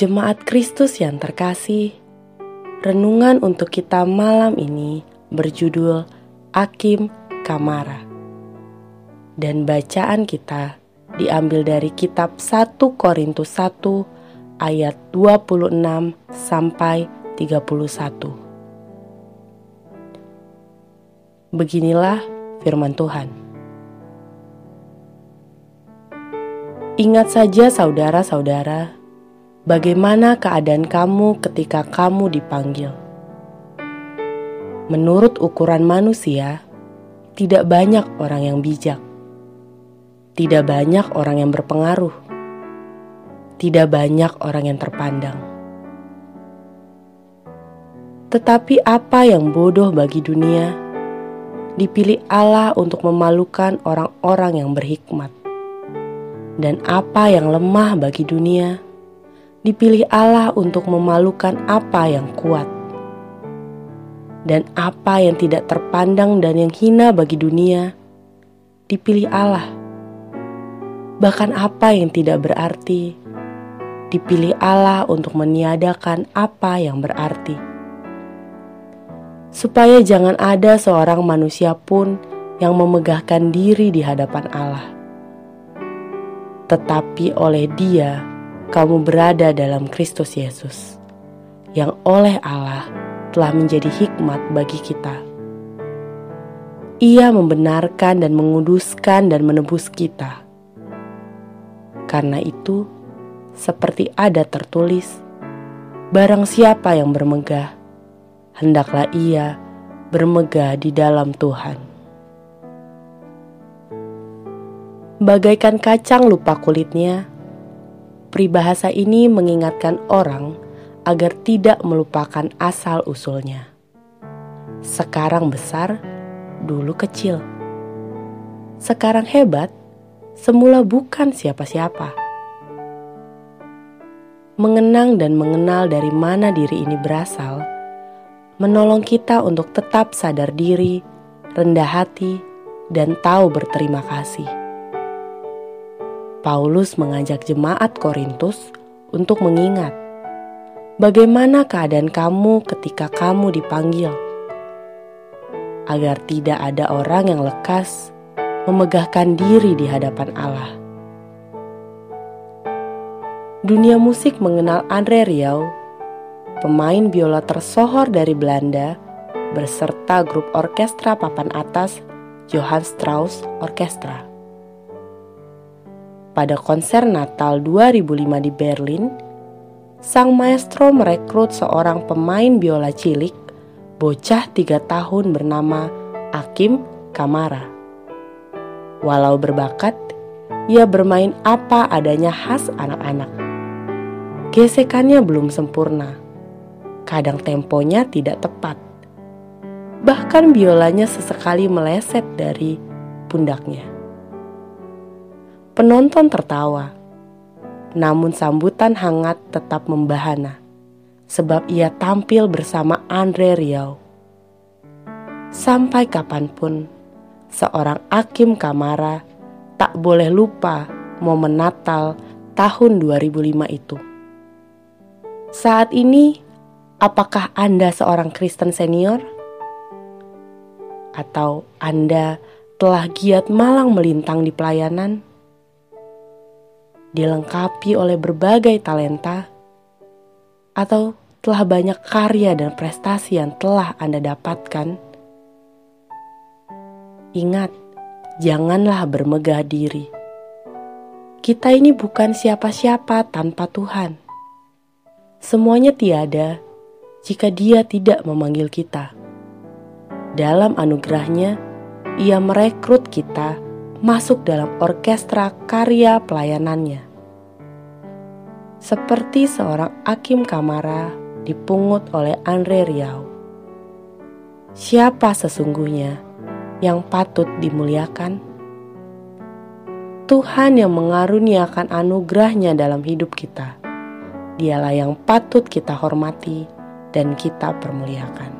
Jemaat Kristus yang terkasih, renungan untuk kita malam ini berjudul Akim Kamara. Dan bacaan kita diambil dari kitab 1 Korintus 1 ayat 26 sampai 31. Beginilah firman Tuhan. Ingat saja saudara-saudara, Bagaimana keadaan kamu ketika kamu dipanggil? Menurut ukuran manusia, tidak banyak orang yang bijak, tidak banyak orang yang berpengaruh, tidak banyak orang yang terpandang. Tetapi apa yang bodoh bagi dunia? Dipilih Allah untuk memalukan orang-orang yang berhikmat, dan apa yang lemah bagi dunia dipilih Allah untuk memalukan apa yang kuat, dan apa yang tidak terpandang dan yang hina bagi dunia dipilih Allah. Bahkan apa yang tidak berarti dipilih Allah untuk meniadakan apa yang berarti, supaya jangan ada seorang manusia pun yang memegahkan diri di hadapan Allah, tetapi oleh Dia kamu berada dalam Kristus Yesus, yang oleh Allah telah menjadi hikmat bagi kita. Ia membenarkan dan menguduskan dan menebus kita. Karena itu, seperti ada tertulis, barang siapa yang bermegah, hendaklah ia bermegah di dalam Tuhan. Bagaikan kacang lupa kulitnya, Peribahasa ini mengingatkan orang agar tidak melupakan asal-usulnya. Sekarang besar, dulu kecil. Sekarang hebat, semula bukan siapa-siapa. Mengenang dan mengenal dari mana diri ini berasal, menolong kita untuk tetap sadar diri, rendah hati, dan tahu berterima kasih. Paulus mengajak jemaat Korintus untuk mengingat bagaimana keadaan kamu ketika kamu dipanggil, agar tidak ada orang yang lekas memegahkan diri di hadapan Allah. Dunia musik mengenal Andre Rieu, pemain biola tersohor dari Belanda, beserta grup orkestra papan atas Johann Strauss Orchestra pada konser Natal 2005 di Berlin, sang maestro merekrut seorang pemain biola cilik, bocah tiga tahun bernama Akim Kamara. Walau berbakat, ia bermain apa adanya khas anak-anak. Gesekannya belum sempurna, kadang temponya tidak tepat. Bahkan biolanya sesekali meleset dari pundaknya. Penonton tertawa, namun sambutan hangat tetap membahana, sebab ia tampil bersama Andre Riau. Sampai kapan pun, seorang Akim Kamara tak boleh lupa momen Natal tahun 2005 itu. Saat ini, apakah Anda seorang Kristen senior? Atau Anda telah giat malang melintang di pelayanan? Dilengkapi oleh berbagai talenta, atau telah banyak karya dan prestasi yang telah Anda dapatkan, ingat, janganlah bermegah diri. Kita ini bukan siapa-siapa tanpa Tuhan. Semuanya tiada jika Dia tidak memanggil kita. Dalam anugerahnya, Ia merekrut kita masuk dalam orkestra karya pelayanannya. Seperti seorang Akim Kamara dipungut oleh Andre Riau. Siapa sesungguhnya yang patut dimuliakan? Tuhan yang mengaruniakan anugerahnya dalam hidup kita. Dialah yang patut kita hormati dan kita permuliakan.